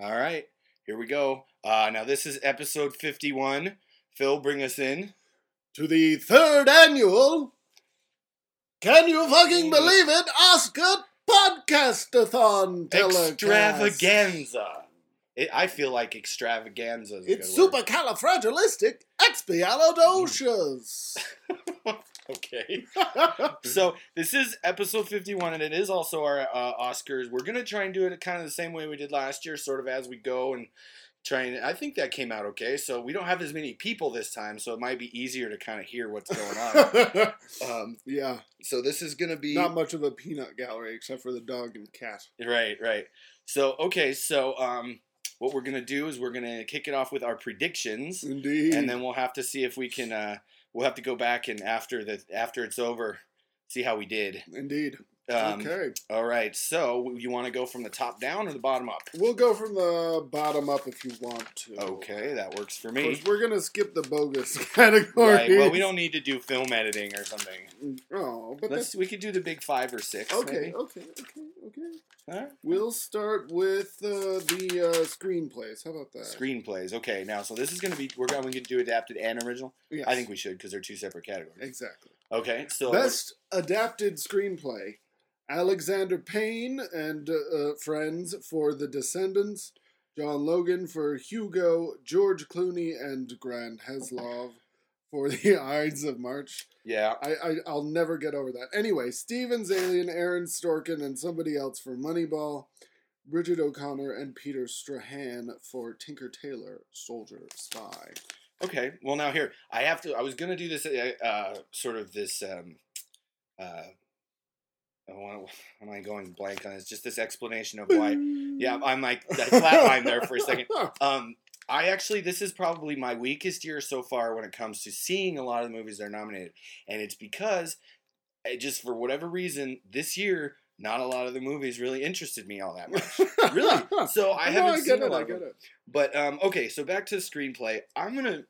All right, here we go. Uh, now this is episode fifty-one. Phil, bring us in. To the third annual, can you fucking believe it, Oscar Podcastathon telecast. Extravaganza. It, I feel like extravaganza. Is a It's good word. supercalifragilistic expialidocious. Okay. so this is episode 51 and it is also our uh, oscars we're gonna try and do it kind of the same way we did last year sort of as we go and try and i think that came out okay so we don't have as many people this time so it might be easier to kind of hear what's going on um, yeah, so this is gonna be not much of a peanut gallery except for the dog and cat. right right so okay so um, what we're gonna do is we're gonna kick it off with our predictions Indeed. and then we'll have to see if we can uh, we'll have to go back and after the after it's over see how we did Indeed. um, okay. All right. So you want to go from the top down or the bottom up? We'll go from the bottom up if you want to. Okay, that works for me. we're gonna skip the bogus category. Right. Well, we don't need to do film editing or something. Oh, but Let's. We could do the big five or six. okay. maybe. Okay. Okay. Okay. All right. We'll start with uh, the uh, screenplays. How about that? Screenplays. Okay. Now, so this is going to be. We're going to do adapted and original. Yes. I think we should because they're two separate categories. exactly. Okay. So Best adapted screenplay: Alexander Payne and uh, uh, friends for The Descendants, John Logan for Hugo, George Clooney and Grant Heslov for The Ides of March. Yeah. I, I I'll never get over that. Anyway, Steven Zaillian, Aaron Sorkin, and somebody else for Moneyball. Bridget O'Connor and Peter Straughan for Tinker Tailor Soldier Spy. Okay. Well, now here I have to. I was going to do this. Uh, uh, sort of this. Um, uh, I want. Am I going blank on this? Just this explanation of why. Yeah, I'm like I flatlined there for a second. Um, I actually, this is probably my weakest year so far when it comes to seeing a lot of the movies that are nominated, and it's because, it just for whatever reason, this year not a lot of the movies really interested me all that much. really. So I know, haven't I seen get a it. lot I get it. But um, okay, so back to the screenplay. I'm gonna.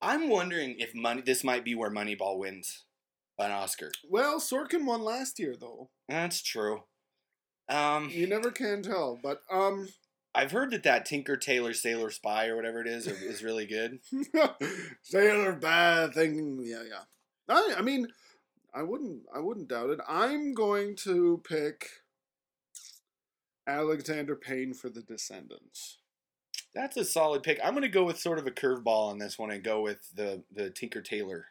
I'm wondering if money. This might be where Moneyball wins an Oscar. Well, Sorkin won last year, though. That's true. Um, You never can tell, but um, I've heard that that Tinker Tailor Sailor Spy or whatever it is is really good. Sailor bad thing. Yeah, yeah. I, I mean, I wouldn't, I wouldn't doubt it. I'm going to pick Alexander Payne for The Descendants. That's a solid pick. I'm gonna go with sort of a curveball on this one and go with the the Tinker Tailor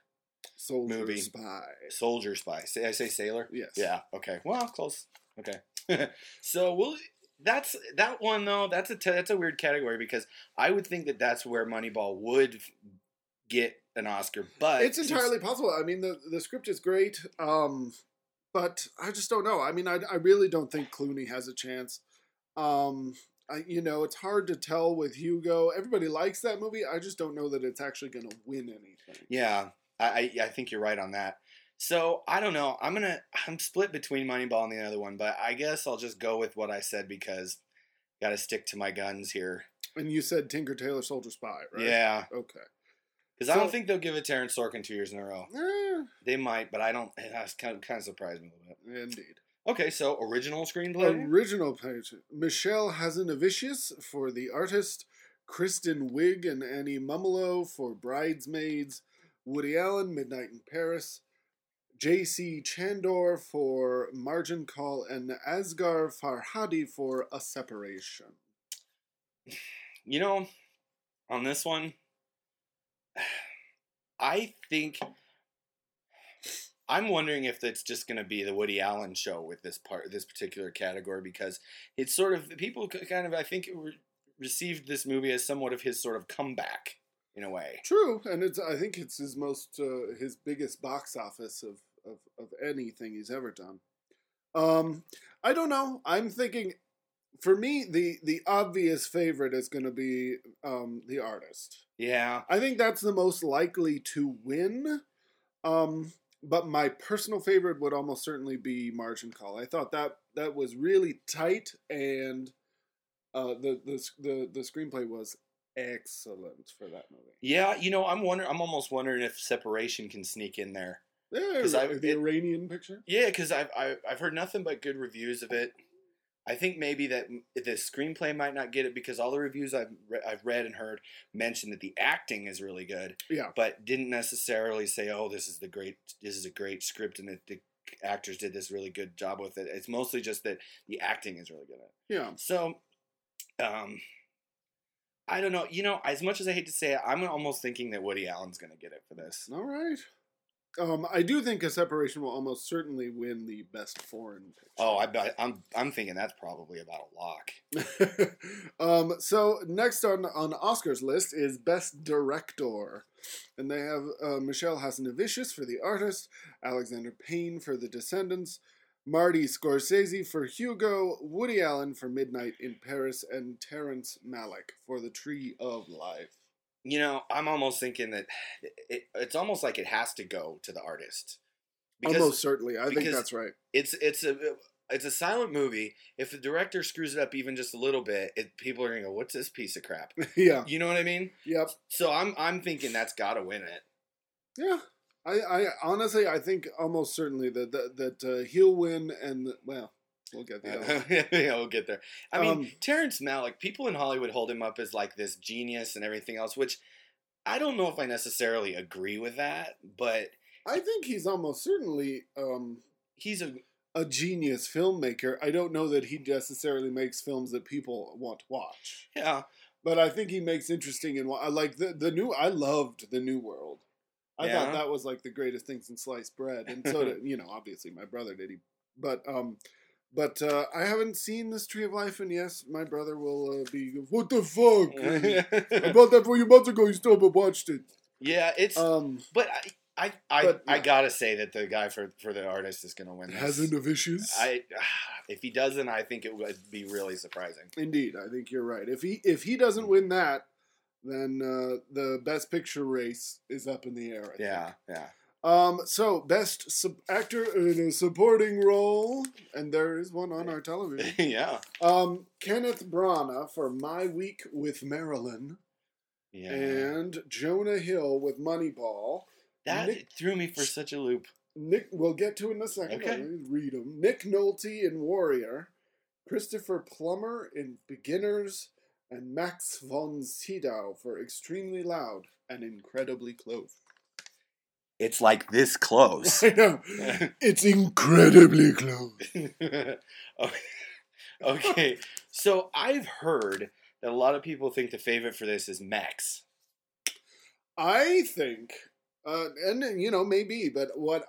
Soldier Movie. Spy. Soldier Spy. Say I say sailor. Yes. Yeah. Okay. Well, close. Okay. so we'll. That's that one though. That's a t- that's a weird category because I would think that that's where Moneyball would get an Oscar, but It's entirely possible. I mean, the the script is great, um, but I just don't know. I mean, I, I really don't think Clooney has a chance. Um, I, you know, it's hard to tell with Hugo. Everybody likes that movie. I just don't know that it's actually going to win anything. Yeah, I, I I think you're right on that. So I don't know. I'm gonna I'm split between Moneyball and the other one, but I guess I'll just go with what I said because got to stick to my guns here. And you said Tinker Tailor Soldier Spy, right? Yeah, Okay. because I don't think they'll give it Terrence Sorkin two years in a row. Eh, They might, but I don't. That's kind of kind of surprised me a little bit. indeed. Okay, so original screenplay. Original page. Michel Hazanavicius for The Artist, Kristen Wiig and Annie Mumolo for Bridesmaids, Woody Allen, Midnight in Paris, J.C. Chandor for Margin Call, and Asghar Farhadi for A Separation. You know, on this one, I think I'm wondering if it's just going to be the Woody Allen show with this part, this particular category, because it's sort of people kind of I think re- received this movie as somewhat of his sort of comeback in a way. True, and it's I think it's his most uh, his biggest box office of, of of anything he's ever done. Um, I don't know. I'm thinking, for me, the the obvious favorite is going to be um, the artist. Yeah, I think that's the most likely to win. Um, but my personal favorite would almost certainly be Margin Call. I thought that that was really tight, and uh, the the the the screenplay was excellent for that movie. yeah. You know, I'm wondering. I'm almost wondering if Separation can sneak in there. Yeah, 'Cause I- the it- Iranian picture. Yeah, because I've, I've I've heard nothing but good reviews of it. I think maybe that the screenplay might not get it because all the reviews I've re- I've read and heard mention that the acting is really good, Yeah. but didn't necessarily say, "Oh, this is the great, this is a great script," and that the actors did this really good job with it. It's mostly just that the acting is really good. At it. Yeah. So, um, I don't know. You know, as much as I hate to say it, I'm almost thinking that Woody Allen's going to get it for this. All right. Um, I do think a separation will almost certainly win the best foreign picture. Oh, I bet I'm I'm thinking that's probably about a lock. um, so next on on Oscars list is Best Director, and they have uh, Michel Hazanavicius for The Artist, Alexander Payne for The Descendants, Marty Scorsese for Hugo, Woody Allen for Midnight in Paris, and Terrence Malick for The Tree of Life. You know, I'm almost thinking that it, it's almost like it has to go to the artist Almost certainly, I think that's right. it's it's a it's a silent movie. If the director screws it up even just a little bit, it, people are gonna go, "What's this piece of crap?" yeah. You know what I mean? Yep. So I'm I'm thinking that's got to win it. Yeah. I, I honestly I think almost certainly that that, that uh, he'll win and well we'll get there. yeah, we'll get there. I mean, Um, Terrence Malick. People in Hollywood hold him up as like this genius and everything else, which I don't know if I necessarily agree with that, but I think he's almost certainly um, he's a a genius filmmaker. I don't know that he necessarily makes films that people want to watch, yeah. but I think he makes interesting and I like the the new. I loved the New World. I Yeah. thought that was like the greatest thing since sliced bread, and so did, you know obviously my brother did. He, but um, but uh, I haven't seen this Tree of Life, and yes, my brother will uh, be what the fuck. I bought that for you months ago. You still haven't watched it. yeah, it's. Um, but I, I, I, but, I gotta say that the guy for for the artist is gonna win. This. Hazanavicius. I, if he doesn't, I think it would be really surprising. Indeed, I think you're right. If he if he doesn't win that, then uh, the best picture race is up in the air. I think. Yeah, yeah. Um. So best sub- actor in a supporting role, and there is one on our television. yeah. Um. Kenneth Branagh for My Week with Marilyn, Yeah. and Jonah Hill with Moneyball. that Nick- threw me for such a loop. Nick, we'll get to in a second. Okay. Read them. Nick Nolte in Warrior, Christopher Plummer in Beginners, and Max von Sydow for Extremely Loud and Incredibly Close. It's like this close. I know. It's incredibly close. okay. okay. So I've heard that a lot of people think the favorite for this is Max. I think, uh, and you know, maybe, but what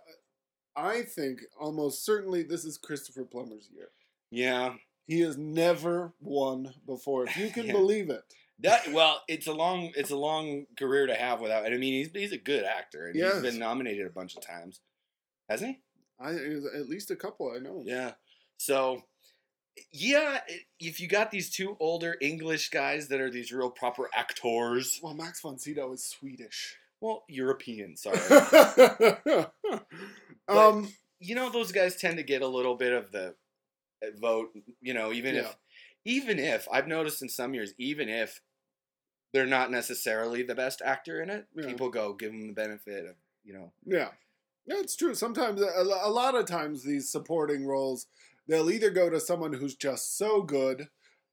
I think almost certainly this is Christopher Plummer's year. Yeah. He has never won before, if you can Yeah. believe it. That well, it's a long it's a long career to have without. And I mean, he's he's a good actor, and Yes. he's been nominated a bunch of times, hasn't he? I at least a couple I know. Yeah. So, yeah, if you got these two older English guys that are these real proper actors, Well, Max von Sydow is Swedish. well, European, sorry. um, you know, those guys tend to get a little bit of the uh, vote. You know, even Yeah. if even if I've noticed in some years, even if they're not necessarily the best actor in it, Yeah. people go give them the benefit of you know. yeah, yeah, it's true. Sometimes, a, a lot of times, these supporting roles, they'll either go to someone who's just so good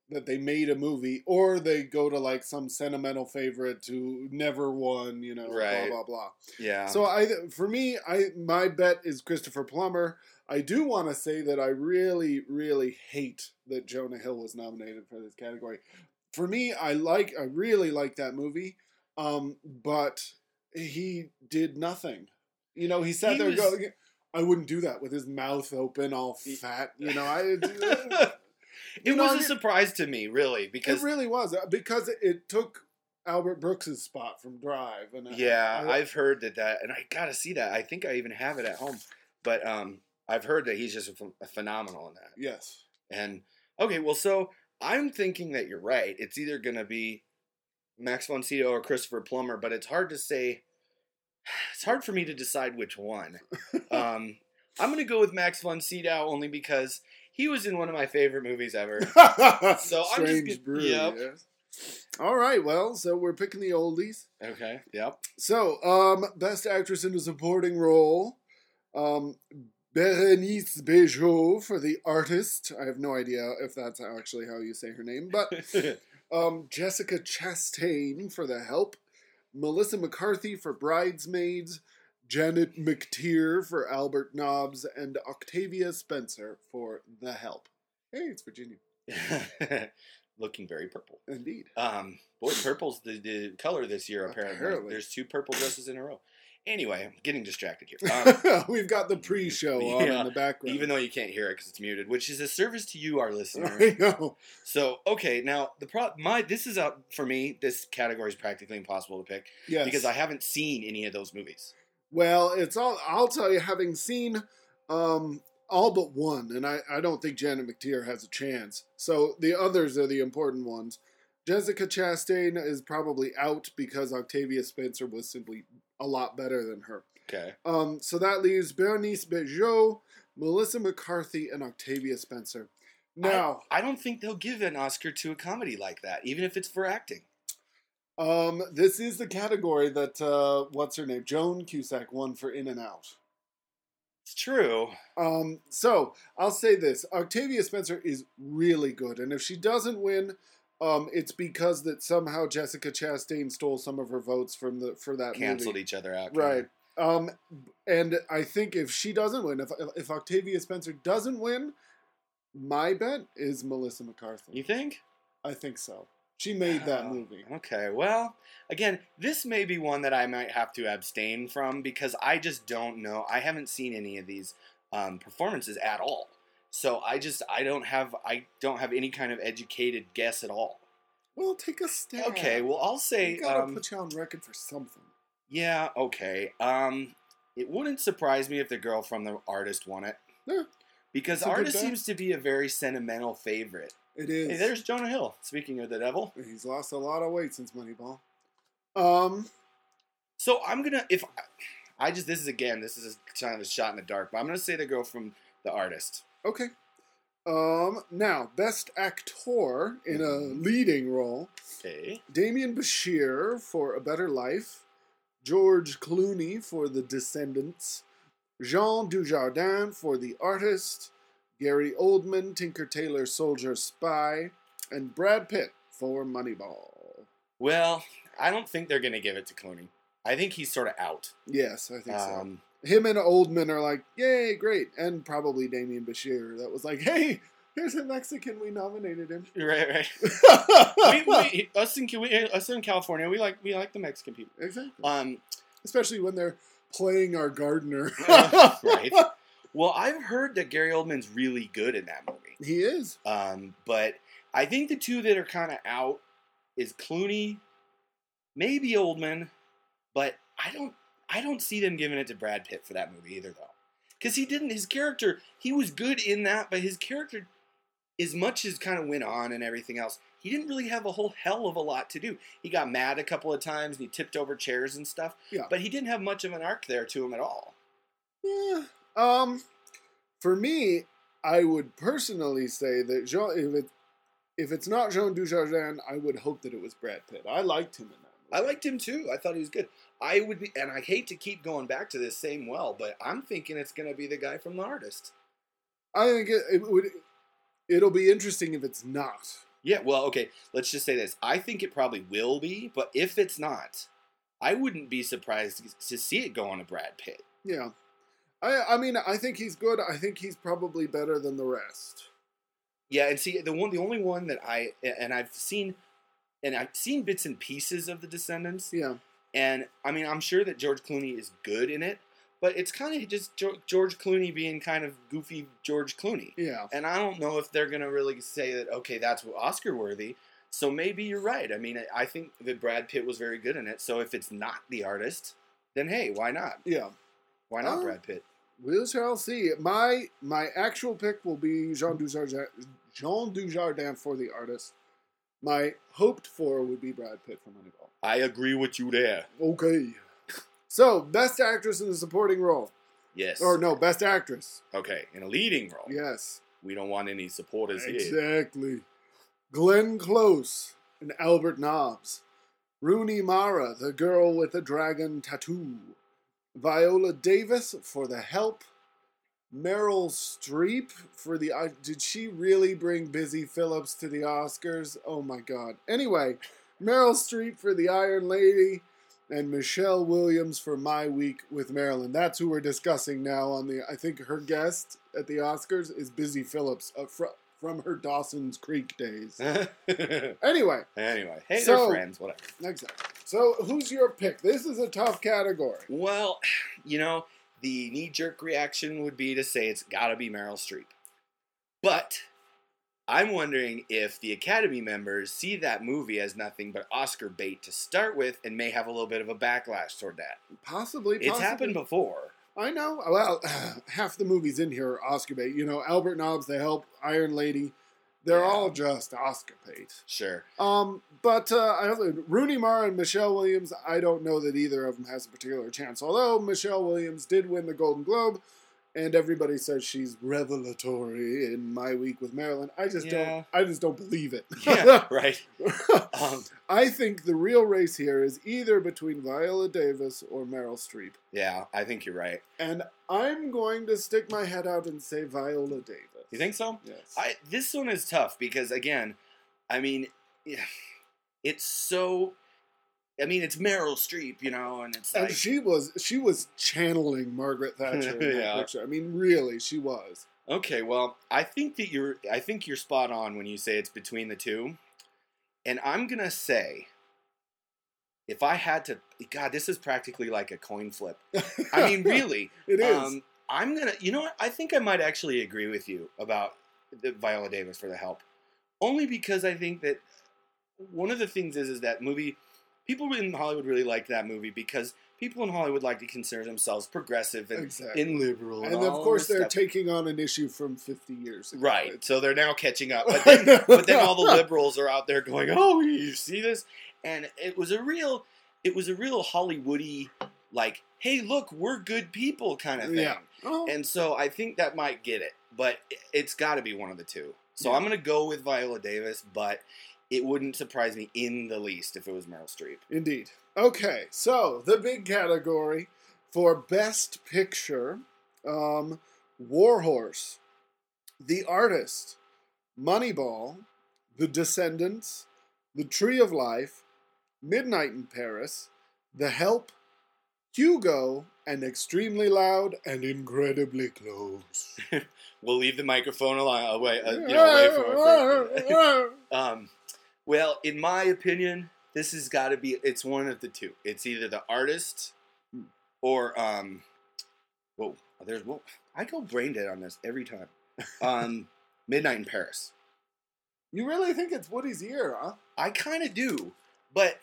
that they made a movie, or they go to like some sentimental favorite who never won. You know, Right. blah blah blah. Yeah. So I, for me, I my bet is Christopher Plummer. I do want to say that I really, really hate that Jonah Hill was nominated for this category. For me, I like, I really like that movie, um, but he did nothing. You know, he sat He there was- going, "I wouldn't do that with his mouth open, all fat." You know, I. it know, was a surprise to me, really, because It really was uh, because it, it took Albert Brooks's spot from Drive, and I- yeah, I- I've heard that that, and I gotta see that. I think I even have it at home, but um, I've heard that he's just a, ph- a phenomenal in that. yes, And okay, well, so I'm thinking that you're right. It's either gonna be Max von Sydow or Christopher Plummer, but it's hard to say. It's hard for me to decide which one. um, I'm gonna go with Max von Sydow only because he was in one of my favorite movies ever. So I'm just Strange gonna- brew. yep. Yes. All right. Well, so we're picking the oldies. Okay. Yep. So, um, best actress in a supporting role, um, Berenice Bejo for The Artist. I have no idea if that's actually how you say her name, but um, Jessica Chastain for The Help, Melissa McCarthy for Bridesmaids, Janet McTeer for Albert Nobbs, and Octavia Spencer for The Help. Hey, it's Virginia. Looking very purple. Indeed. Um, boy, purple's the, the color this year. Apparently, Apparently. there's two purple dresses in a row. Anyway, I'm getting distracted here. Um, We've got the pre-show on Yeah, in the background. even though you can't hear it because it's muted, which is a service to you, our listener. I know. So okay, now the pro my this is out for me. This category is practically impossible to pick Yes. because I haven't seen any of those movies. Well, it's all. I'll tell you, having seen um, all but one, and I, I don't think Janet McTeer has a chance. So the others are the important ones. Jessica Chastain is probably out because Octavia Spencer was simply a lot better than her. Okay. Um, so that leaves Bernice Bejo, Melissa McCarthy, and Octavia Spencer. Now, I don't think they'll give an Oscar to a comedy like that, even if it's for acting. um, this is the category that uh, what's her name, Joan Cusack, won for In and Out. It's true. Um, so I'll say this: Octavia Spencer is really good, and if she doesn't win, um, it's because that somehow Jessica Chastain stole some of her votes from the for that Canceled movie. each other out. Right. Um, and I think if she doesn't win, if if Octavia Spencer doesn't win, my bet is Melissa McCarthy. You think? I think so. She made that Oh, movie. Okay. Well, again, this may be one that I might have to abstain from because I just don't know. I haven't seen any of these um, performances at all. So I just I don't have I don't have any kind of educated guess at all. Well, take a stab. Okay. Well, I'll say you gotta um, put you on record for something. yeah. Okay. Um, it wouldn't surprise me if the girl from the artist won it. Yeah. Because artist seems to be a very sentimental favorite. It is. Hey, there's Jonah Hill. Speaking of the devil. He's lost a lot of weight since Moneyball. Um, So I'm gonna if I just this is again this is a, kind of a shot in the dark, but I'm gonna say the girl from the artist. Okay. Um, now, best actor in a leading role: Okay. Damien Bashir for A Better Life, George Clooney for The Descendants, Jean Dujardin for The Artist, Gary Oldman, Tinker Tailor Soldier Spy, and Brad Pitt for Moneyball. Well, I don't think they're gonna give it to Clooney. I think he's sort of out. Yes, I think so. Um, him and Oldman are like, yay, great. And probably Damien Bashir that was like, hey, here's a Mexican, we nominated him. right, right. we, we, us in we, us in California, we like we like the Mexican people. exactly. Um, Especially when they're playing our gardener. right. Well, I've heard that Gary Oldman's really good in that movie. He is. Um, but I think the two that are kind of out is Clooney, maybe Oldman, but I don't I don't see them giving it to Brad Pitt for that movie either though. Cuz he didn't his character, he was good in that, but his character as much as kind of went on and everything else, he didn't really have a whole hell of a lot to do. He got mad a couple of times and he tipped over chairs and stuff, Yeah. but he didn't have much of an arc there to him at all. Yeah. Um, for me, I would personally say that Jean, if it if it's not Jean Dujardin, I would hope that it was Brad Pitt. I liked him in that. I liked him too. I thought he was good. I would be, and I hate to keep going back to this same well, but I'm thinking it's going to be the guy from the artist. I think it, it would. It'll be interesting if it's not. Yeah, well, okay. Let's just say this. I think it probably will be, but if it's not, I wouldn't be surprised to see it go on a Brad Pitt. Yeah. I I mean I think he's good. I think he's probably better than the rest. Yeah, and see the one, the only one that I and I've seen, and I've seen bits and pieces of the Descendants, Yeah. and I mean I'm sure that George Clooney is good in it, but it's kind of just Jo- George Clooney being kind of goofy George Clooney. Yeah. And I don't know if they're going to really say that, okay, that's Oscar worthy. So maybe you're right. I mean, I think that Brad Pitt was very good in it. So if it's not the artist, then hey, why not? Yeah. Why not Oh. Brad Pitt? We shall see. My my actual pick will be Jean Dujardin, Jean Dujardin for the artist. My hoped for would be Brad Pitt for Moneyball. I agree with you there. Okay. So, best actress in a supporting role. Yes. Or no, best actress. Okay, in a leading role. Yes. We don't want any supporters here. Exactly. Glenn Close and Albert Nobbs. Rooney Mara, the girl with the dragon tattoo. Viola Davis for The Help. Meryl Streep for the. Uh, did she really bring Busy Phillips to the Oscars? Oh my God. Anyway, Meryl Streep for the Iron Lady, and Michelle Williams for My Week with Marilyn. That's who we're discussing now. On the, I think her guest at the Oscars is Busy Phillips uh, fr- from her Dawson's Creek days. Anyway, anyway, hey, So- they're friends. Whatever. exactly. So, who's your pick? This is a tough category. Well, you know, the knee jerk reaction would be to say it's got to be Meryl Streep. But I'm wondering if the Academy members see that movie as nothing but Oscar bait to start with and may have a little bit of a backlash toward that. Possibly, It's possibly. happened before. I know. Well, half the movies in here are Oscar bait. You know, Albert Nobbs, The Help, Iron Lady. They're Yeah. all just Oscar bait. Sure. Um, but uh, I Rooney Mara and Michelle Williams. I don't know that either of them has a particular chance. Although Michelle Williams did win the Golden Globe, and everybody says she's revelatory in My Week with Marilyn. I just Yeah. don't. I just don't believe it. Yeah, right. Um, I think the real race here is either between Viola Davis or Meryl Streep. yeah, I think you're right. And I'm going to stick my head out and say Viola Davis. You think so? Yes. I this one is tough because again, I mean, it's so. I mean, it's Meryl Streep, you know, and it's and like she was she was channeling Margaret Thatcher in that Yeah. picture. I mean, really, she was. okay. Well, I think that you're. I think you're spot on when you say it's between the two, and I'm gonna say. If I had to, God, this is practically like a coin flip. I mean, really, it is. Um, I'm gonna. You know what? I think I might actually agree with you about the Viola Davis for the help, only because I think that one of the things is is that movie. People in Hollywood really like that movie because people in Hollywood like to consider themselves progressive and, exactly. and liberal, and, and of course, they're stuff. taking on an issue from 50 years ago. right. So they're now catching up, but then, but then all the liberals are out there going, "Oh, you see this?" And it was a real, it was a real Hollywoody, like, "Hey, look, we're good people" kind of thing. Yeah. Oh, And so I think that might get it, but it's got to be one of the two. So Yeah. I'm going to go with Viola Davis, but it wouldn't surprise me in the least if it was Meryl Streep. Indeed. Okay, so the big category for Best Picture um, Warhorse, The Artist, Moneyball, The Descendants, The Tree of Life, Midnight in Paris, The Help, Hugo, and Extremely Loud and Incredibly Close. We'll leave the microphone alone, away, uh, you know, away from it. um, well, in my opinion, this has got to be. It's one of the two. It's either the artist or um. Whoa, there's whoa. I go brain dead on this every time. Um, Midnight in Paris. you really think it's Woody's year, huh? I kind of do, but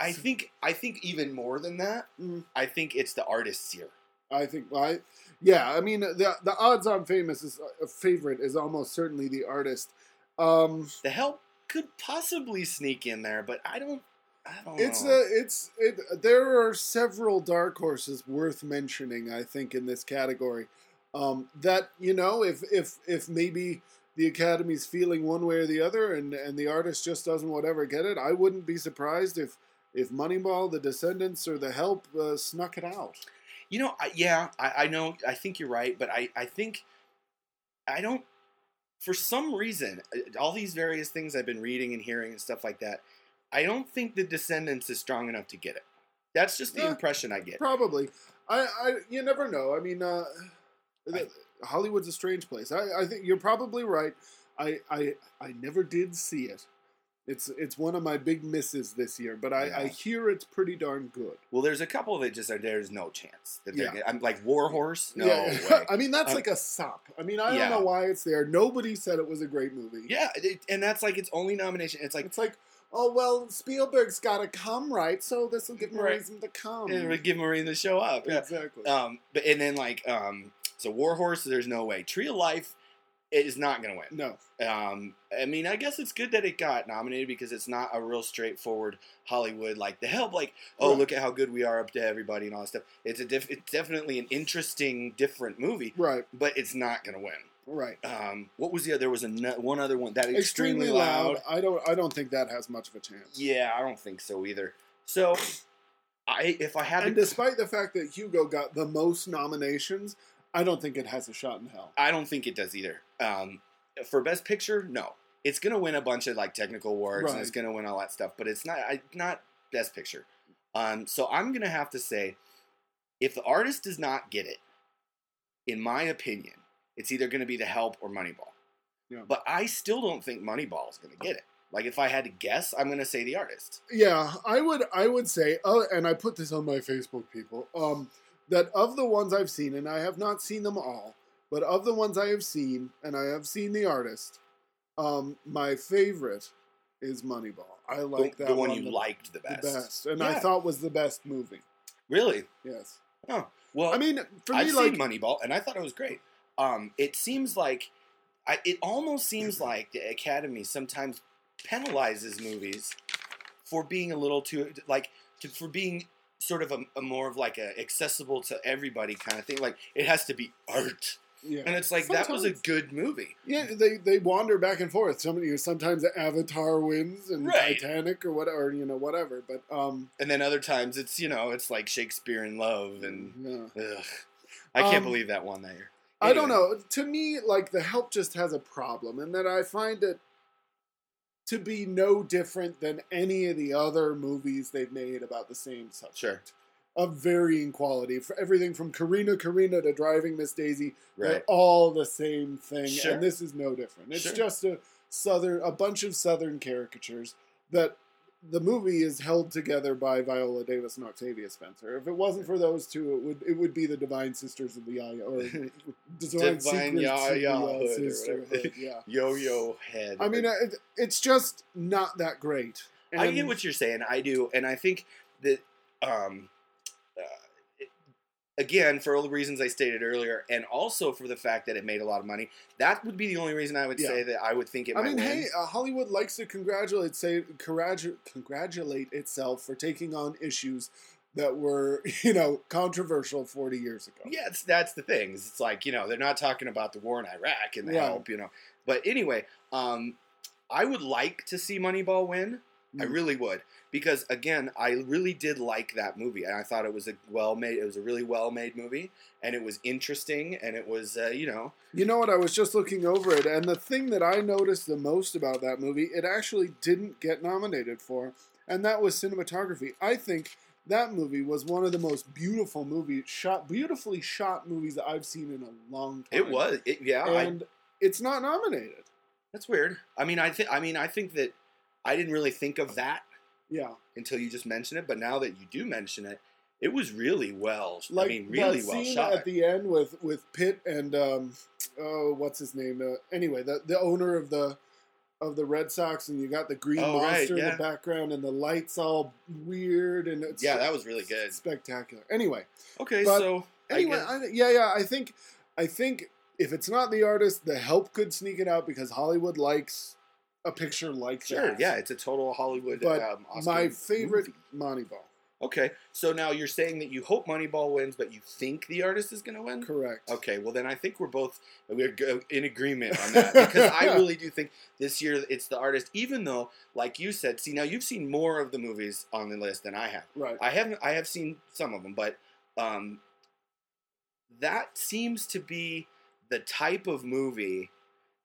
I think I think even more than that. Mm. I think it's the artist's year. I think I yeah, I mean the the odds on famous is a favorite is almost certainly the artist. Um The help could possibly sneak in there, but I don't. I don't it's know. a it's it there are several dark horses worth mentioning I think in this category. Um that you know if if if maybe the academy's feeling one way or the other and and the artist just doesn't whatever get it, I wouldn't be surprised if if Moneyball, The Descendants, or The Help uh, snuck it out. You know, I, yeah, I, I know. I think you're right, but I, I think I don't. For some reason, uh, all these various things I've been reading and hearing and stuff like that, I don't think the Descendants is strong enough to get it. That's just the Yeah. impression I get. Probably. I, I you never know. I mean, uh, I- Hollywood's a strange place. I, I think you're probably right. I, I I never did see it. It's it's one of my big misses this year, but I, I hear it's pretty darn good. Well, there's a couple that just are there's no chance that. Yeah. I'm like Warhorse. No yeah. way. I mean, that's Um, like a sop. I mean, I yeah. don't know why it's there. Nobody said it was a great movie. Yeah, it, and that's like its only nomination. It's like It's like, oh well, Spielberg's got to come, right? So this will give me a Right. reason to come. it would give Marine the show up. Yeah. Exactly. Um, but and then like um, so Warhorse, there's no way. Tree of Life, it is not gonna win. no. Um, I mean, I guess it's good that it got nominated because it's not a real straightforward Hollywood like the help. Like, oh, Right. look at how good we are up to everybody and all that stuff. It's a diff- it's definitely an interesting, different movie, Right. but it's not gonna win. Right. Um, what was the other? There was a one other one that Extremely, extremely, loud. I don't. I don't think that has much of a chance. Yeah, I don't think so either. So, I if I had And to, despite the fact that Hugo got the most nominations, I don't think it has a shot in hell. I don't think it does either. Um, for best picture, no. It's gonna win a bunch of like technical awards and it's gonna win all that stuff, but it's not I, not best picture. Um, so I'm gonna have to say, if the artist does not get it, in my opinion, it's either gonna be The Help or Moneyball. Yeah. But I still don't think Moneyball is gonna get it. Like if I had to guess, I'm gonna say the artist. Yeah, I would I would say, uh, and I put this on my Facebook people, um, that of the ones I've seen, and I have not seen them all, but of the ones I have seen, and I have seen the artist, um, my favorite is Moneyball. I like the, that the one, one you the, liked the best, the best. and I thought was the best movie. Really? Yes, Oh well. I mean for I've me, seen like Moneyball, and I thought it was great. Um, it seems like, I, it almost seems like the Academy sometimes penalizes movies for being a little too like to, for being sort of a, a more of like a accessible to everybody kind of thing. Like it has to be art, yeah. and it's like that was a good movie. Yeah, they they wander back and forth. Some you know, sometimes Avatar wins and Right. Titanic or whatever, or, you know, whatever. But um, And then other times it's you know it's like Shakespeare in Love, and yeah. ugh, I can't Um, believe that one that year. I don't know. To me, like the help just has a problem, and that I find it to be no different than any of the other movies they've made about the same subject. Sure. Of varying quality, for everything from Corrina Corrina to Driving Miss Daisy, they're all the same thing, Sure. and this is no different. It's Sure. just a southern, a bunch of southern caricatures that the movie is held together by Viola Davis and Octavia Spencer. If it wasn't for those two, it would it would be the Divine Sisters of the Yaya or Divine, Divine Yaya of the Hood or Sisterhood. Yeah, Yo-yo head. I mean, it, it's just not that great. I And- get what you're saying. I do, and I think that, um, again, for all the reasons I stated earlier, and also for the fact that it made a lot of money, that would be the only reason I would Yeah. say that I would think it I might mean, win. hey, uh, Hollywood likes to congratulate say congratu- congratulate itself for taking on issues that were you know controversial 40 years ago. yeah, it's, that's the thing. It's like you know they're not talking about the war in Iraq and the Right. help, you know. But anyway, um, I would like to see Moneyball win. I Mm. really would because again, I really did like that movie, and I thought it was a well made. It was a really well made movie, and it was interesting, and it was uh, you know You know what? I was just looking over it, and the thing that I noticed the most about that movie, it actually didn't get nominated for, and that was cinematography. I think that movie was one of the most beautiful movies shot, beautifully shot movies that I've seen in a long time. it was. It, yeah, I, and it's not nominated. That's weird. I mean, I think. I mean, I think that I didn't really think of that Yeah, until you just mentioned it. But now that you do mention it, it was really well. like I mean, really well shot. at the end with with Pitt and um, oh, what's his name? Uh, anyway, the the owner of the of the Red Sox, and you got the green Oh, right, monster in the background, and the lights all weird, and it's yeah, that was really good. spectacular. Anyway, Okay, so I anyway, guess- I, yeah, yeah, I think I think if it's not the artist, the help could sneak it out because Hollywood likes a picture like sure, that. yeah, it's a total Hollywood. But um, Oscar my favorite movie. Moneyball. Okay, so now you're saying that you hope Moneyball wins, but you think the artist is going to win. Correct. Okay, well then I think we're both we're in agreement on that because I really do think this year it's the artist. Even though, like you said, see now you've seen more of the movies on the list than I have. Right. I haven't. I have seen some of them, but um, that seems to be the type of movie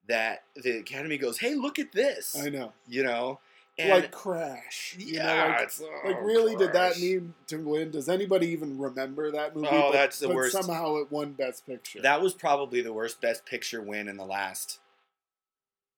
that the Academy goes, "Hey, look at this," I know. you know, and like Crash. You yeah, know, like, oh, like really, did that need to win? Does anybody even remember that movie? Oh, but, that's the worst. Somehow it won Best Picture. That was probably the worst Best Picture win in the last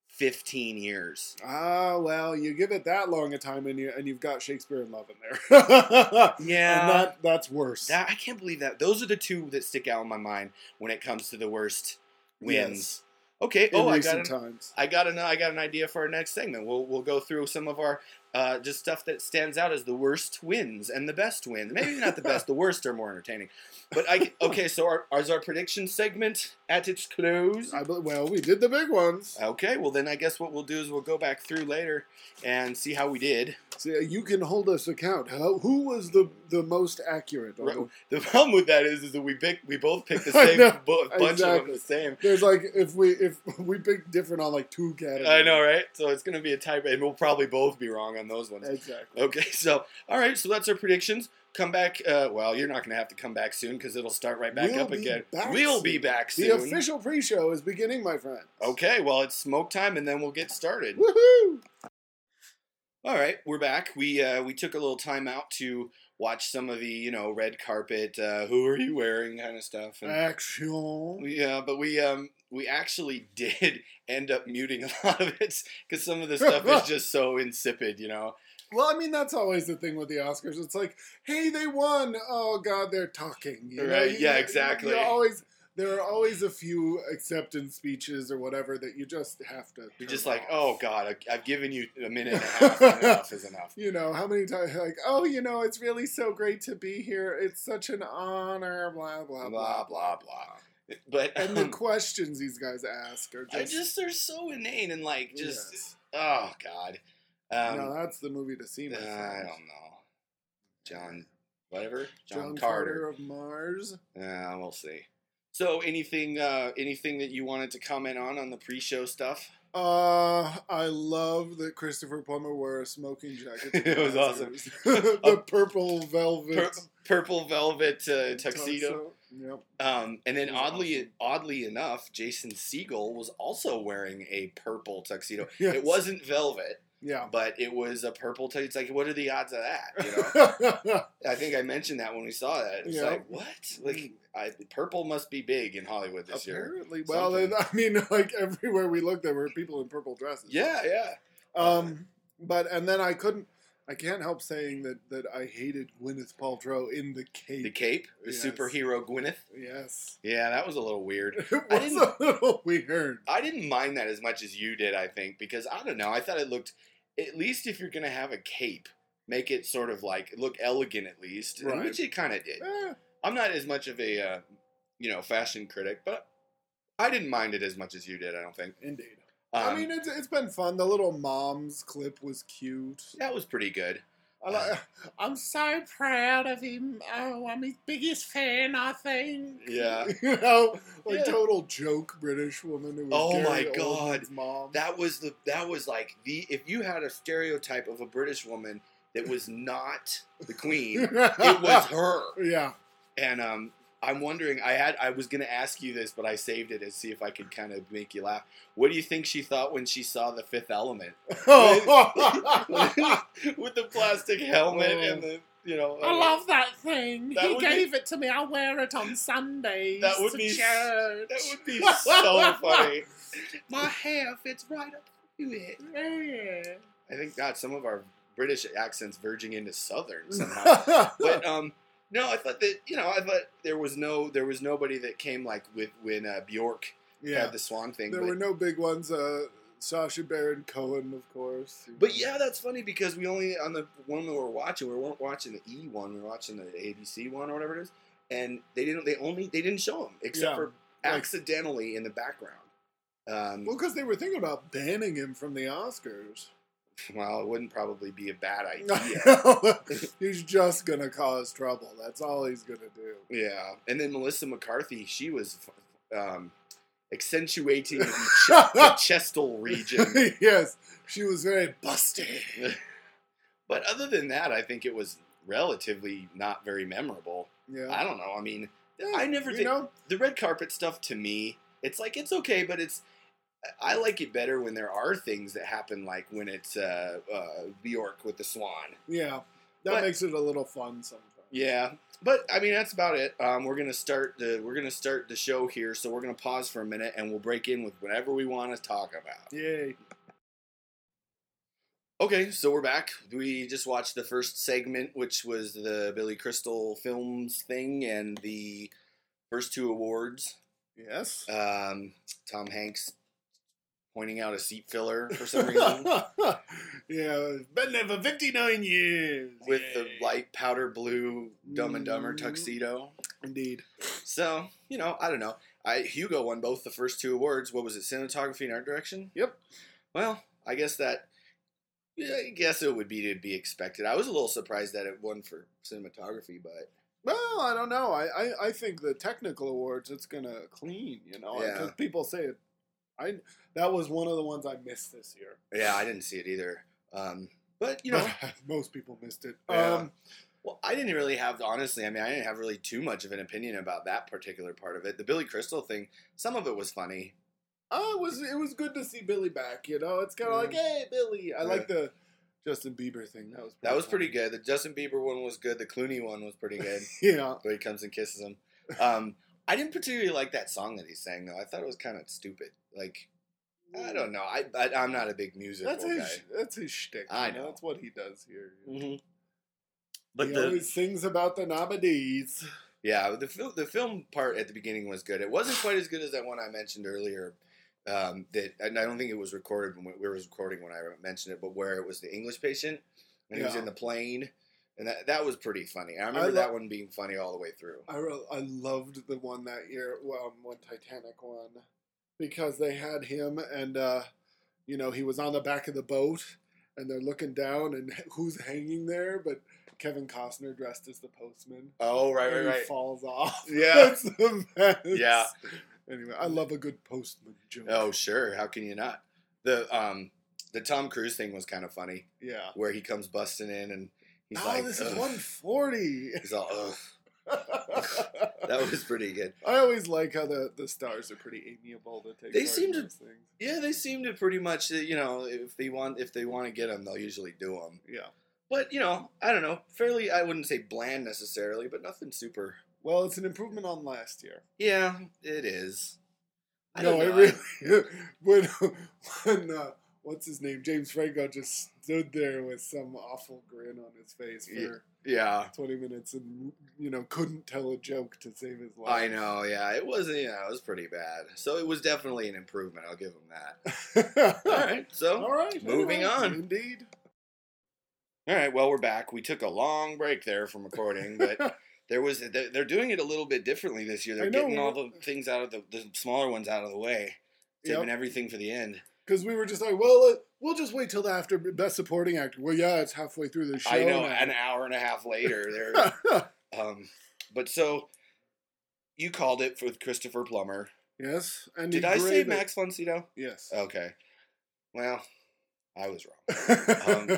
fifteen years. ah, well, you give it that long a time, and you and you've got Shakespeare in Love in there. Yeah, and that that's worse. that I can't believe that. Those are the two that stick out in my mind when it comes to the worst wins. Yes. Okay. in oh, I got an, times. I got an I got an idea for our next segment. We'll we'll go through some of our uh, just stuff that stands out as the worst wins and the best wins. Maybe not the best. the worst are more entertaining. But I okay. So our, is our prediction segment at its close? I, well, we did the big ones. Okay. Well, then I guess what we'll do is we'll go back through later and see how we did. So you can hold us account. How, who was the the most accurate? Right. The problem with that is, is that we pick we both picked the same know, bu- bunch of them the same. There's like if we if we pick different on like two categories. I know, right? So it's gonna be a tie, and we'll probably both be wrong on those ones. Exactly. Okay, so all right, so that's our predictions. Come back. Uh, well, you're not gonna have to come back soon because it'll start right back We'll up again. back we'll soon. be back The official pre-show is beginning, my friend. Okay, well it's smoke time, and then we'll get started. Woohoo! All right, we're back. We uh, we took a little time out to watch some of the you know red carpet. Uh, who are you wearing? Kind of stuff. And, Action. yeah, but we um we actually did end up muting a lot of it because some of the stuff is just so insipid. You know. Well, I mean, that's always the thing with the Oscars. It's like, hey, they won. Oh God, they're talking. You? Right, You- yeah, you- exactly. Always there are always a few acceptance speeches or whatever that you just have to. You're just like, off. oh God, I've given you a minute and a half. enough is enough. You know how many times like, oh, you know, it's really so great to be here. It's such an honor. Blah blah Blah blah blah. But And the um, questions these guys ask are just. I just they're so inane and like just Yes. oh God. Um, no, that's the movie to see. My uh, I don't know. John, whatever. John, John Carter. of Mars. Yeah, we'll see. So anything, uh, anything that you wanted to comment on on the pre-show stuff? Uh, I love that Christopher Plummer wore a smoking jacket. It was awesome. The purple velvet Pur- purple velvet uh, tuxedo. tuxedo. Yep. Um, and then oddly, awesome. oddly enough, Jason Segel was also wearing a purple tuxedo. Yes. It wasn't velvet, Yeah. but it was a purple tuxedo. It's like, what are the odds of that? You know. I think I mentioned that when we saw that. It's Yeah. like, what? Like, I, purple must be big in Hollywood this year. Apparently, well, Something. I mean, like everywhere we looked, there were people in purple dresses. Yeah, yeah. Um, but and then I couldn't. I can't help saying that that I hated Gwyneth Paltrow in the cape. The cape, the Yes. superhero Gwyneth. Yes. Yeah, that was a little weird. It I was didn't- a little weird. I didn't mind that as much as you did, I think, because I don't know. I thought it looked, at least if you're going to have a cape, make it sort of like look elegant at least, Right. which it kind of did. Eh, I'm not as much of a, uh, you know, fashion critic, but I didn't mind it as much as you did, I don't think. indeed. Um, I mean, it's, it's been fun. The little mom's clip was cute. that was pretty good. I like, I'm so proud of him. Oh, I'm his biggest fan, I think. Yeah. you know, like Yeah. total joke British woman who was Oh my god. mom. That was the, that was like the, if you had a stereotype of a British woman that was not the queen, it was her. yeah. And um, I'm wondering. I had. I was gonna ask you this, but I saved it to see if I could kind of make you laugh. What do you think she thought when she saw the Fifth Element Oh. with the plastic helmet Oh. and the you know? I love that thing. That he would be- gave it to me. I'll wear it on Sundays. That would to be church. That would be so funny. My hair fits right up to it. Yeah. I think God, some of our British accents verging into Southern somehow. but um, no, I thought that you know, I thought there was no, there was nobody that came like with when uh, Bjork yeah. had the Swan thing. There but, were no big ones. Uh, Sacha Baron Cohen, of course. But yeah, that's funny because we only on the one that we were watching, we weren't watching the E one, we were watching the ABC one or whatever it is, and they didn't. They only they didn't show them except Yeah. for accidentally in the background. Um, Well, because they were thinking about banning him from the Oscars. Well, it wouldn't probably be a bad idea. he's just gonna cause trouble. That's all he's gonna do. yeah, and then Melissa McCarthy, she was um, accentuating the, ch- the chestal region. yes, she was very busty. But other than that, I think it was relatively not very memorable. Yeah, I don't know. I mean, Yeah, I never think know. the red carpet stuff to me, it's like it's okay, but it's I like it better when there are things that happen, like when it's uh, uh, Bjork with the swan. Yeah, that But- makes it a little fun sometimes. Yeah, but I mean that's about it. Um, we're gonna start the we're gonna start the show here, so we're gonna pause for a minute and we'll break in with whatever we want to talk about. Yay! Okay, so we're back. We just watched the first segment, which was the Billy Crystal Films thing and the first two awards. Yes. Um, Tom Hanks pointing out a seat filler for some reason yeah, been there for fifty nine years. with the light powder blue Dumb and Dumber Mhm. tuxedo. Indeed. So you know, I don't know. I Hugo won both the first two awards. What was it? Cinematography and art direction. Yep. Well, I guess that. Yeah, I guess it would be to be expected. I was a little surprised that it won for cinematography, but Well, I don't know. I, I, I think the technical awards it's gonna clean. You know, Yeah. because people say it I that was one of the ones I missed this year. Yeah, I didn't see it either. Um, but you know, most people missed it. Yeah. Um, well, I didn't really have honestly. I mean, I didn't have really too much of an opinion about that particular part of it. The Billy Crystal thing, some of it was funny. oh, it was it was good to see Billy back. You know, it's kind of Yeah. like, hey, Billy. I Yeah. like the Justin Bieber thing. That was That was funny. pretty good. The Justin Bieber one was good. The Clooney one was pretty good. Yeah, where he comes and kisses him. Um, I didn't particularly like that song that he sang though. I thought it was kind of stupid. Like, I don't know. I, I I'm not a big musical that's his guy. that's his shtick. I you know. That's what he does here. hmm But he the always sings about the nominees. yeah, the film the film part at the beginning was good. It wasn't quite as good as that one I mentioned earlier. Um, that and I don't think it was recorded when we was recording when I mentioned it, but where it was the English patient and he was in the plane, and that that was pretty funny. I remember lo- that one being funny all the way through. I re- I loved the one that year, um, one Titanic one, because they had him and uh, you know he was on the back of the boat and they're looking down and who's hanging there, but Kevin Costner dressed as the postman. Oh right, and right, he right. falls off. Yeah. That's the best. Yeah. Anyway, I love a good postman joke. Oh sure, how can you not? The um the Tom Cruise thing was kind of funny, yeah. where he comes busting in and he's oh, like, this is 140. He's all, Ugh. that was pretty good. I always like how the, the stars are pretty amiable to take. They seem to- those things. Yeah, they seem to pretty much, uh, you know, if they want if they want to get them, they'll usually do them. Yeah. But you know, I don't know, fairly. I wouldn't say bland necessarily, but nothing super. Well, it's an improvement on last year. Yeah, it is. I no, don't it really when when uh, what's his name James Franco just stood there with some awful grin on his face for Yeah, twenty minutes and you know couldn't tell a joke to save his life. I know. Yeah, it was. Yeah, it was pretty bad. So it was definitely an improvement. I'll give him that. All right. So All right. Moving on. Indeed. All right, well, we're back. We took a long break there from recording, but there was they're doing it a little bit differently this year. They're know, getting all the things out of the, the smaller ones out of the way, saving everything for the end. Because we were just like, well, uh, we'll just wait till after Best Supporting Actor. Well, yeah, it's halfway through the show. I know, now. an hour and a half later, there. um, but so you called it with Christopher Plummer. yes, and Did I say graded- Max Sydow? Yes. Okay. Well, I was wrong.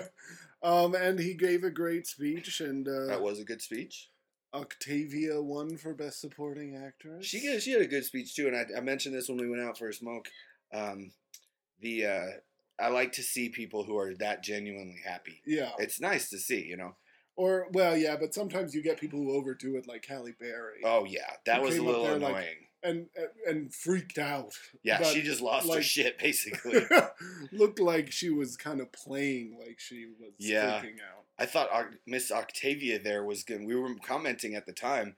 um, and he gave a great speech, and uh, That was a good speech. Octavia won for Best Supporting Actress. She she had a good speech too, and I, I mentioned this when we went out for a smoke. Um, the uh, I like to see people who are that genuinely happy. Yeah. It's nice to see, you know. Or well, yeah, but sometimes you get people who overdo it, like Halle Berry, Oh yeah, that was a little there annoying. like- and and freaked out. yeah, she just lost her shit basically. looked like she was kind of playing like she was Yeah. freaking out. I thought Miss Octavia there was good. We were commenting at the time.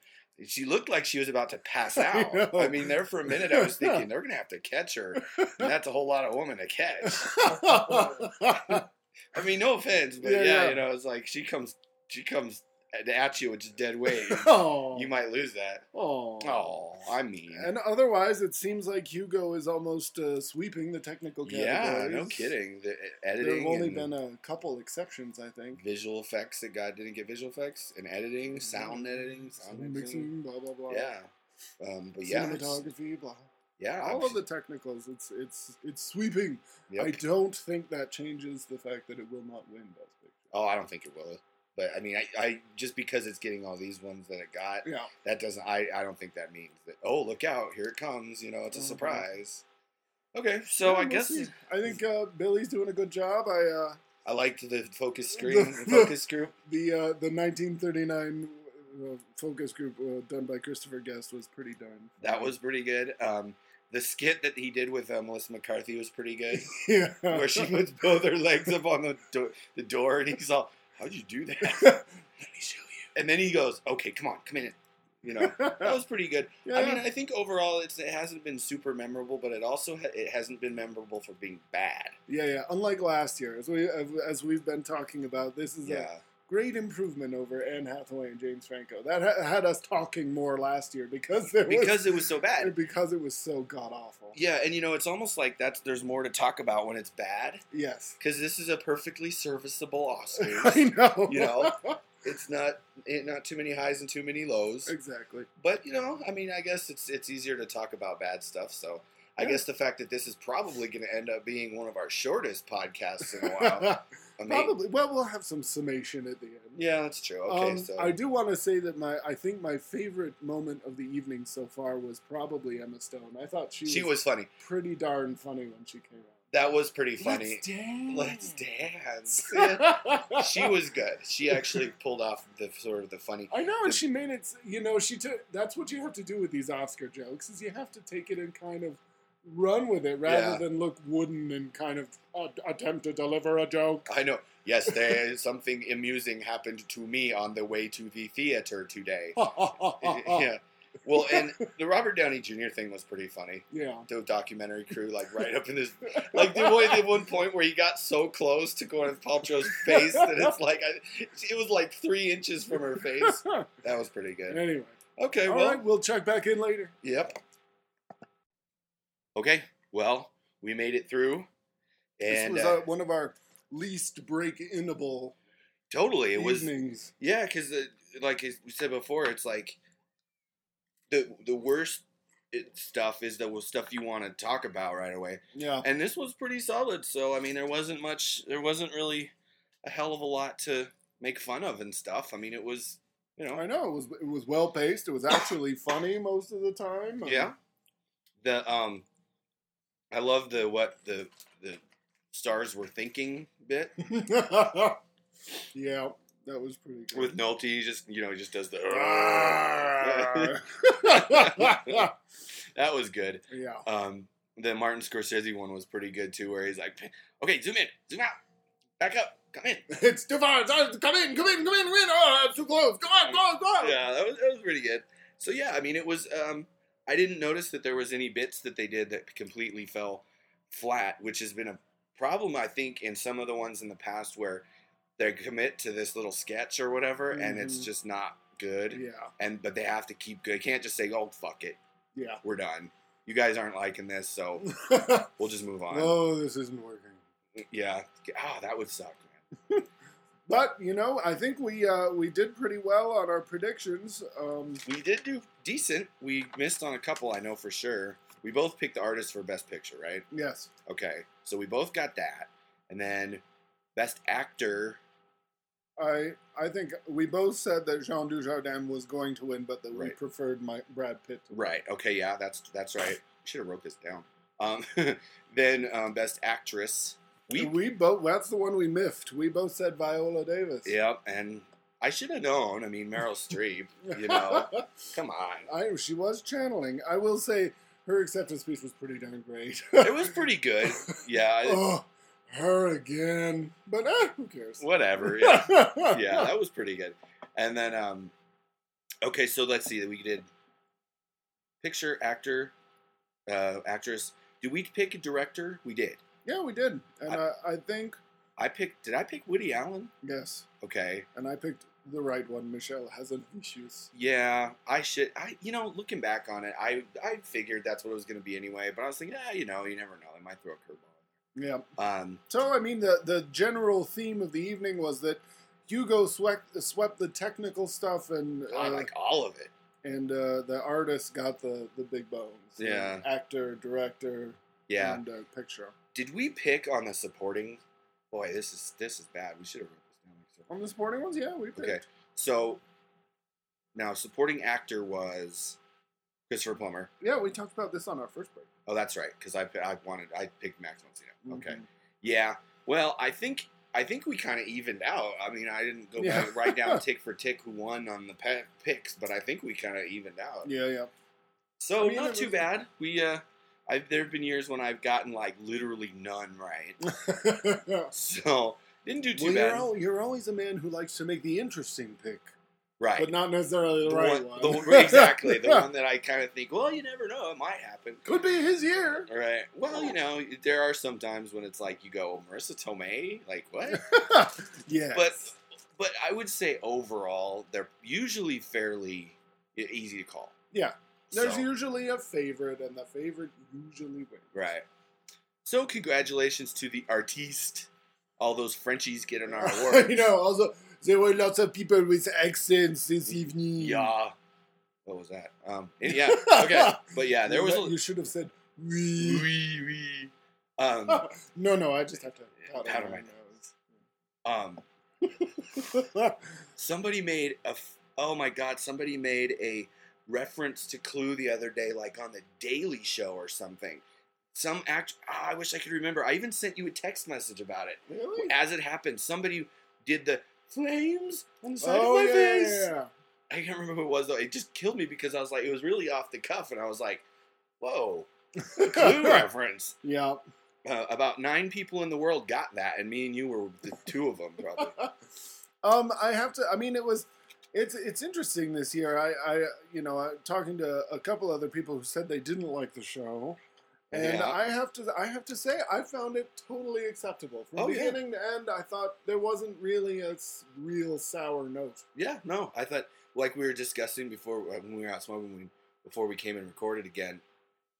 She looked like she was about to pass out. know. I, mean, there for a minute, I was thinking they're gonna have to catch her. And that's a whole lot of woman to catch. I mean, no offense, but Yeah, yeah, yeah. you know, it's like she comes, she comes at you with just dead weight. oh, you might lose that. oh, Oh, I mean, And otherwise, it seems like Hugo is almost uh, sweeping the technical categories. yeah, no kidding. The There've only been a couple exceptions, I think. visual effects that God didn't get visual effects and editing, sound editing, sound mixing, blah blah blah. Yeah, um, but yeah, cinematography, blah. yeah, All I'm- of the technicals, it's it's it's sweeping. yep. I don't think that changes the fact that it will not win Best Picture. Oh, I don't think it will. But I mean, I, I just because it's getting all these ones that it got, Yeah, that doesn't. I, I don't think that means that. Oh, look out! Here it comes. You know, it's a Mhm. surprise. Okay, so Yeah, I we'll guess see. I think uh, Billy's doing a good job. I uh, I liked the focus screen, the focus group. the uh, the 1939 uh, focus group uh, done by Christopher Guest was pretty darn. That was pretty good. Um, the skit that he did with uh, Melissa McCarthy was pretty good, yeah. where she puts both her legs up on the door, the door, and he's all, "How'd you do that?" Let me show you. And then he goes, "Okay, come on, come in." You know, that was pretty good. yeah, I mean, I think overall it's, it hasn't been super memorable, but it also ha- it hasn't been memorable for being bad. yeah, yeah. Unlike last year, as we as we've been talking about, this is a Yeah, great improvement over Anne Hathaway and James Franco. That ha- had us talking more last year because there was because it was so bad. because it was so god awful. Yeah, and you know, it's almost like that's there's more to talk about when it's bad Yes, because this is a perfectly serviceable Oscar. I know. You know? it's not it, not too many highs and too many lows. exactly. But you know, I mean, I guess it's it's easier to talk about bad stuff. So I guess the fact that this is probably going to end up being one of our shortest podcasts in a while. Probably. Well, we'll have some summation at the end. Yeah, that's true. Okay, Um, so I do want to say that my I think my favorite moment of the evening so far was probably Emma Stone. I thought she, she was, was funny. pretty darn funny when she came out. That was pretty funny. Let's dance. Let's dance. Yeah. she was good. She actually pulled off the sort of the funny. I know, and she made it. You know, she took. That's what you have to do with these Oscar jokes: is you have to take it and kind of run with it rather Yeah. than look wooden and kind of uh, attempt to deliver a joke. I know. Yes, there is something amusing happened to me on the way to the theater today. yeah. Well, and the Robert Downey Jr. thing was pretty funny. yeah. The documentary crew, like right up in his, like the one at one point where he got so close to Gwyneth Paltrow's face that it's like I, it was like three inches from her face. That was pretty good. anyway, Okay, all well, right, we'll check back in later. yep. Okay, well, we made it through, and this was uh, one of our least break-inable totally it was. Yeah, because like we said before, it's like the the worst stuff is the stuff you want to talk about right away, Yeah. and this was pretty solid. So I mean, there wasn't much, there wasn't really a hell of a lot to make fun of and stuff. I mean, it was you know I know it was it was well paced. It was actually funny most of the time. yeah. The um, I love the what the the stars were thinking bit yeah, that was pretty good. with Nolte. He just you know he just does the. that was good. Yeah. Um, the Martin Scorsese one was pretty good too, where he's like, "Okay, zoom in, zoom out, back up, come in." It's too far. It's- Come in, come in, come in, come in. Oh, too close. Come on, go on, go on. Yeah, that was that was pretty good. So yeah, I mean, it was. Um, I didn't notice that there was any bits that they did that completely fell flat, which has been a problem, I think, in some of the ones in the past where they commit to this little sketch or whatever, and it's Mhm. just not good. Yeah, And but they have to keep good. Can't just say, "Oh fuck it, yeah. we're done." You guys aren't liking this, so we'll just move on. oh, this isn't working. Yeah. Oh, that would suck, But you know, I think we uh, we did pretty well on our predictions. Um, We did do decent. We missed on a couple, I know for sure. We both picked the artist for Best Picture, right? yes, Okay. So we both got that. And then Best Actor. I I think we both said that Jean Dujardin was going to win, but that we preferred my Brad Pitt. Right. Okay. Yeah, that's that's right. Should have wrote this down. Um, then um, Best Actress. We. We both. That's the one we miffed. We both said Viola Davis. Yep. And I should have known. I mean, Meryl Streep. You know. Come on. I she was channeling. I will say her acceptance speech was pretty darn great. It was pretty good. Yeah. oh, her again. But eh, who cares? whatever. Yeah. yeah, that was pretty good. And then, um, okay, so let's see. We did picture, actor, uh, actress. Did we pick a director? We did. Yeah, we did, and I- I, I think I picked. Did I pick Woody Allen? yes, Okay. and I picked the right one. Michel Hazanavicius. Yeah, I should. I you know, looking back on it, I I figured that's what it was going to be anyway. But I was thinking, yeah, you know, you never know. They might throw a curveball. Yeah. Um, So I mean, the the general theme of the evening was that Hugo swept swept the technical stuff, and I uh, like all of it. and uh, the artist got the the big bones. Yeah. actor, director, Yeah. and uh, picture. Did we pick on the supporting? Boy, this is this is bad. We should have wrote this down. On the supporting ones, yeah, we picked. Okay. So now supporting actor was Christopher Plummer. Yeah, we talked about this on our first break. Oh, that's right, because I I wanted I picked Max von Sydow. Okay. Mhm. Yeah. Well, I think I think we kind of evened out. I mean, I didn't go Yeah. back write down tick for tick who won on the pe- picks, but I think we kind of evened out. Yeah, yeah. So I mean, not too bad. We uh, I there have been years when I've gotten like literally none right. So didn't do too well, bad. you're, al- you're always a man who likes to make the interesting pick, right. but not necessarily the, The right one- one. the- exactly the one that I kind of think, well, you never know, it might happen. Could be his year. Right. Well, you know, there are some times when it's like you go, oh, Marisa Tomei, like what? yeah. but but I would say overall, they're usually fairly easy to call. Yeah. There's So- usually a favorite, and the favorite usually wins. right. So congratulations to the artiste. All those Frenchies getting our award. you know, also, there were lots of people with accents this evening. Yeah. What was that? Um. yeah. Okay. But yeah, there was. You should have said Wee. Wee wee. Um, no, no, I just have to powder, my my um, somebody made a. f- Oh my god! Somebody made a reference to Clue the other day, like on the Daily Show or something. Some act. ah, I wish I could remember. I even sent you a text message about it. really? As it happened, somebody did the flames on the side Oh of my yeah, face. yeah, yeah. I can't remember who it was though. It just killed me because I was like, it was really off the cuff, and I was like, "Whoa, Clue reference." yeah. Uh, about nine people in the world got that, and me and you were the two of them, probably. um, I have to. I mean, it was. It's it's interesting this year. I I you know I, talking to a couple other people who said they didn't like the show, and Yeah. I have to I have to say I found it totally acceptable from Oh, yeah. beginning to end. I thought there wasn't really a real sour note. Yeah, no, I thought like we were discussing before uh, when we were out smoking we, before we came and recorded again.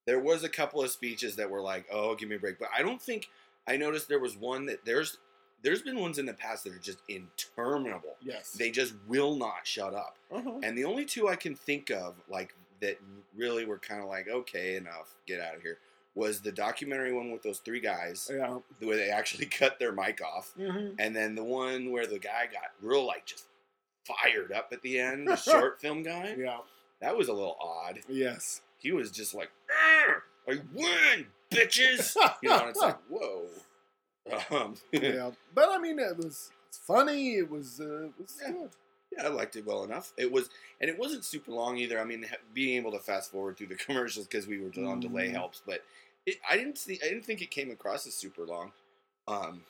There was a couple of speeches that were like, "Oh, give me a break," but I don't think I noticed there was one that there's there's been ones in the past that are just interminable. Yes. They just will not shut up. uh-huh. And the only two I can think of like that really were kind of like, "Okay, enough, get out of here." Was the documentary one with those three guys yeah. where they actually cut their mic off, hmm and then the one where the guy got real like just fired up at the end, the short film guy. Yeah. That was a little odd. Yes. He was just like, I win, bitches. You know, and it's like, whoa. Um, yeah. But I mean, it was funny. It was uh, it was Yeah. good. Yeah, I liked it well enough. It was, and it wasn't super long either. I mean, being able to fast forward through the commercials because we were on delay Mhm. helps. But it, I didn't see, I didn't think it came across as super long. Um,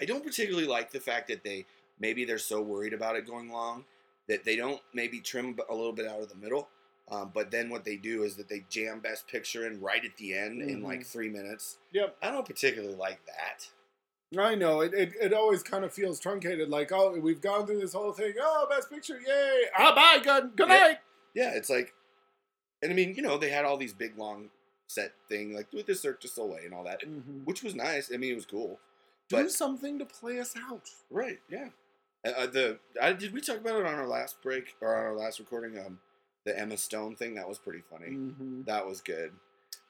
I don't particularly like the fact that they maybe they're so worried about it going long that they don't maybe trim a little bit out of the middle. Um, but then what they do is that they jam Best Picture in right at the end in like Mhm. three minutes. Yep. I don't particularly like that. I know it, it. It always kind of feels truncated. Like, oh, we've gone through this whole thing. Oh, best picture, yay! Ah, bye. Good. Good Yeah. night. Yeah, it's like, and I mean, you know, they had all these big long set thing like with the Cirque du Soleil and all that, Mhm. which was nice. I mean, it was cool. Do But something to play us out. right, yeah. Uh, Uh, the I, did we talk about it on our last break or on our last recording? Um, the Emma Stone thing that was pretty funny. Mm-hmm. That was good.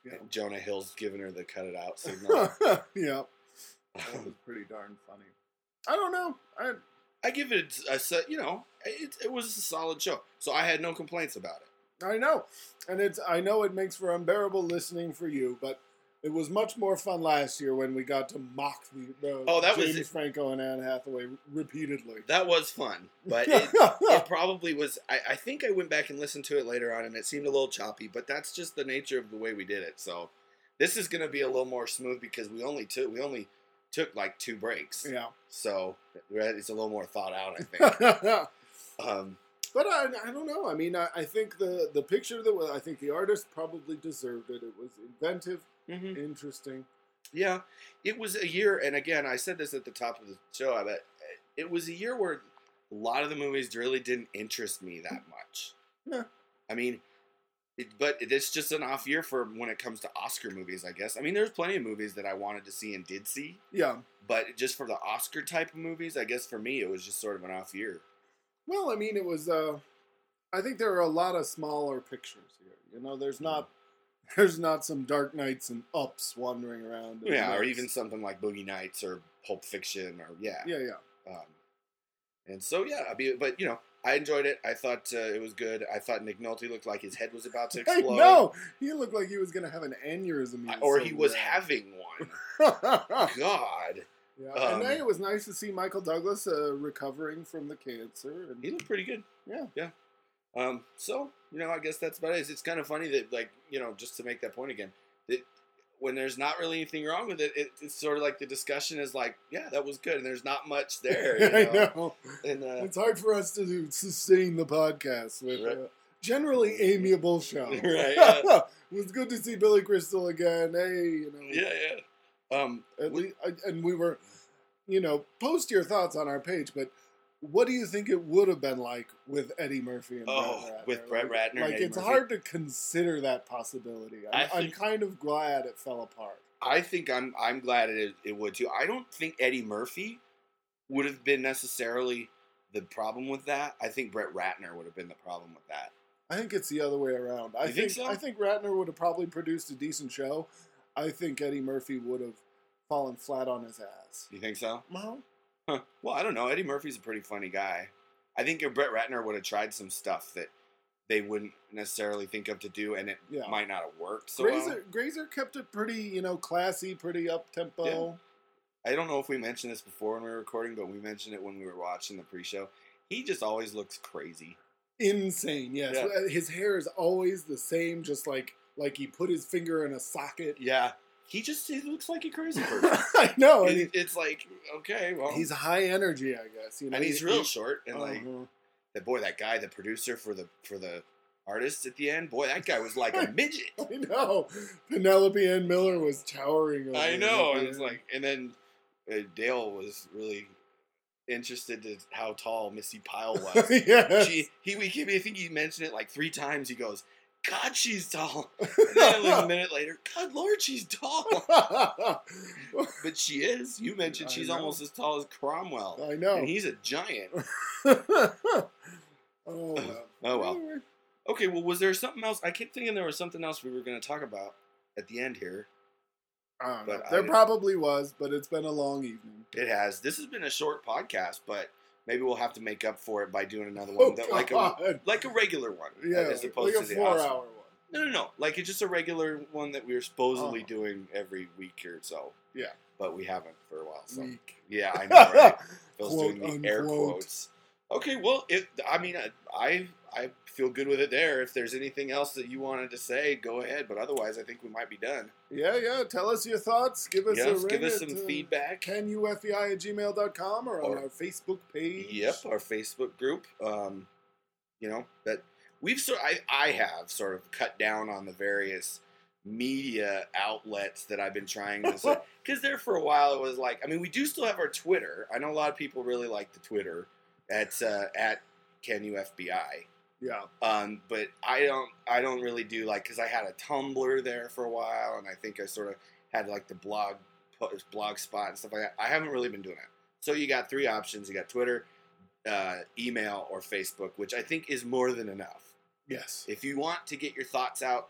Yeah. Jonah Hill's giving her the cut it out signal. yeah, that was pretty darn funny. I don't know. I I give it a set. You know, it, it was a solid show, so I had no complaints about it. I know, and it's I know it makes for unbearable listening for you, but it was much more fun last year when we got to mock the, Oh, that was James it. Franco and Anne Hathaway repeatedly. That was fun, but it, it probably was. I, I think I went back and listened to it later on, and it seemed a little choppy. But that's just the nature of the way we did it. So this is going to be a little more smooth because we only took we only took like two breaks. yeah, So it's a little more thought out. I think. um, but I, I don't know. I mean, I, I think the the picture that was, I think the artist probably deserved it. It was inventive, mhm. interesting. Yeah, it was a year, and again, I said this at the top of the show. I bet it was a year where a lot of the movies really didn't interest me that much. Yeah. I mean, it, but it's just an off year for when it comes to Oscar movies. I guess. I mean, there's plenty of movies that I wanted to see and did see, Yeah. but just for the Oscar type of movies, I guess for me it was just sort of an off year. Well, I mean, it was. Uh, I think there are a lot of smaller pictures here. You know, there's not. There's not some Dark Knights and Ups wandering around. Yeah, or even something like Boogie Nights or Pulp Fiction, or yeah, Yeah, yeah. Um, and so yeah, I mean, but you know, I enjoyed it. I thought uh, it was good. I thought Nick Nolte looked like his head was about to explode. No, He looked like he was going to have an aneurysm. Or he was having one. yeah, God, and Um, then it was nice to see Michael Douglas uh, recovering from the cancer. And he looked pretty good. Yeah. yeah. Um, so you know, I guess that's about it. It's, it's kind of funny that, like, you know, just to make that point again, that when there's not really anything wrong with it, it it's sort of like the discussion is like, yeah, that was good, and there's not much there. You I know? know. And uh, It's hard for us to sustain the podcast with Right. a generally amiable show. Right, yeah. it was good to see Billy Crystal again. Hey, you know. yeah, yeah. Um, At we- least, and we were, you know, post your thoughts on our page. But what do you think it would have been like with Eddie Murphy and Oh, Brett Ratner? with Brett Like- Ratner and Like it's Murphy? hard to consider that possibility. I'm, I I'm kind of glad it fell apart. I think I'm I'm glad it it would too. I don't think Eddie Murphy would have been necessarily the problem with that. I think Brett Ratner would have been the problem with that. I think it's the other way around. I You think so? I think Ratner would have probably produced a decent show. I think Eddie Murphy would have fallen flat on his ass. You think so? Uh-huh. Huh. Well, I don't know. Eddie Murphy's a pretty funny guy. I think if Brett Ratner would have tried some stuff that they wouldn't necessarily think of to do, and it Yeah. might not have worked so Grazer, well. Grazer kept it pretty, you know, classy, pretty up tempo. I don't know if we mentioned this before when we were recording, but we mentioned it when we were watching the pre-show. He just always looks crazy. Insane, yes. Yeah. His hair is always the same, just like like he put his finger in a socket. Yeah, he just he looks like a crazy person. I know. and It- it's like okay, well, he- he's high energy, I guess. You know, and he's he- real he- short, and like Uh-huh. that boy, that guy, the producer for the for the artists at the end, boy, that guy was like a midget. I know. Penelope Ann Miller was towering. Over I know, and it's like, and then uh, Dale was really interested to how tall Missi Pyle was. yes. she, he, we, he, I think he mentioned it like three times. He goes, "God, she's tall." And then like a minute later, God, Lord, she's tall. But she is. You mentioned I she's know. almost as tall as Cromwell, I know. and he's a giant. Oh, oh well. Oh well. Okay, well, was there something else? I kept thinking there was something else we were going to talk about at the end here. I don't But know. There I- probably was, but it's been a long evening. It has. This has been a short podcast, but maybe we'll have to make up for it by doing another oh, one, Oh, that, like a like a regular one, yeah, uh, as opposed like a to the four awesome. hour one. No, no, no. Like it's just a regular one that we are supposedly Oh. doing every week or so. Yeah. But we haven't for a while. So Week. yeah, I know. Right? Phil's doing the air quotes. Okay, well, it. I mean, I, I I feel good with it there. If there's anything else that you wanted to say, go ahead. But otherwise, I think we might be done. Yeah, yeah. Tell us your thoughts. Give us a Yes, ring give us some uh, feedback. canufei at gmail.com or on our Facebook page. Yep, our Facebook group. Um, you know that we've sort. I I have sort of cut down on the various media outlets that I've been trying to because there for a while it was like I mean we do still have our Twitter. I know a lot of people really like the Twitter at uh, at Can You FBI. Yeah. Um, but I don't I don't really do like because I had a Tumblr there for a while and I think I sort of had like the blog post, blog spot and stuff like that. I haven't really been doing it. So you got three options. You got Twitter, uh, email, or Facebook, which I think is more than enough. Yes. If you want to get your thoughts out,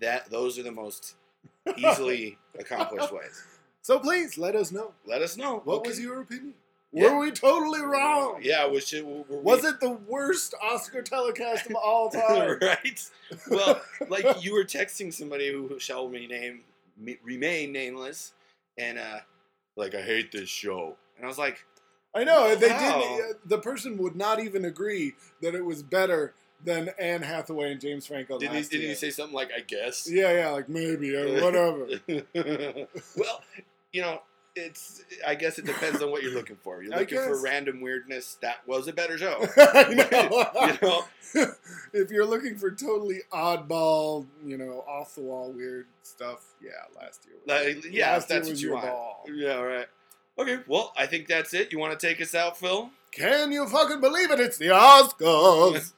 that those are the most easily accomplished ways. So please let us know. Let us know. What Okay. was your opinion? Yeah. Were we totally wrong? Yeah, was it? Were we- Was it the worst Oscar telecast of all time? right? Well, like you were texting somebody who shall rename remain nameless, and uh, like I hate this show, and I was like, I know they Wow. didn't. Uh, the person would not even agree that it was better than Anne Hathaway and James Franco didn't he, didn't he say something like I guess? yeah, yeah, like maybe or whatever. well, you know, it's. I guess it depends on what you're looking for. You're looking for random weirdness. That was a better show. Know. you know, if you're looking for totally oddball, you know, off the wall weird stuff, yeah, last year. was- like, yeah, last year that's what you want. ball. Yeah, right. Okay, well, I think that's it. You want to take us out, Phil? Can you fucking believe it? It's the Oscars.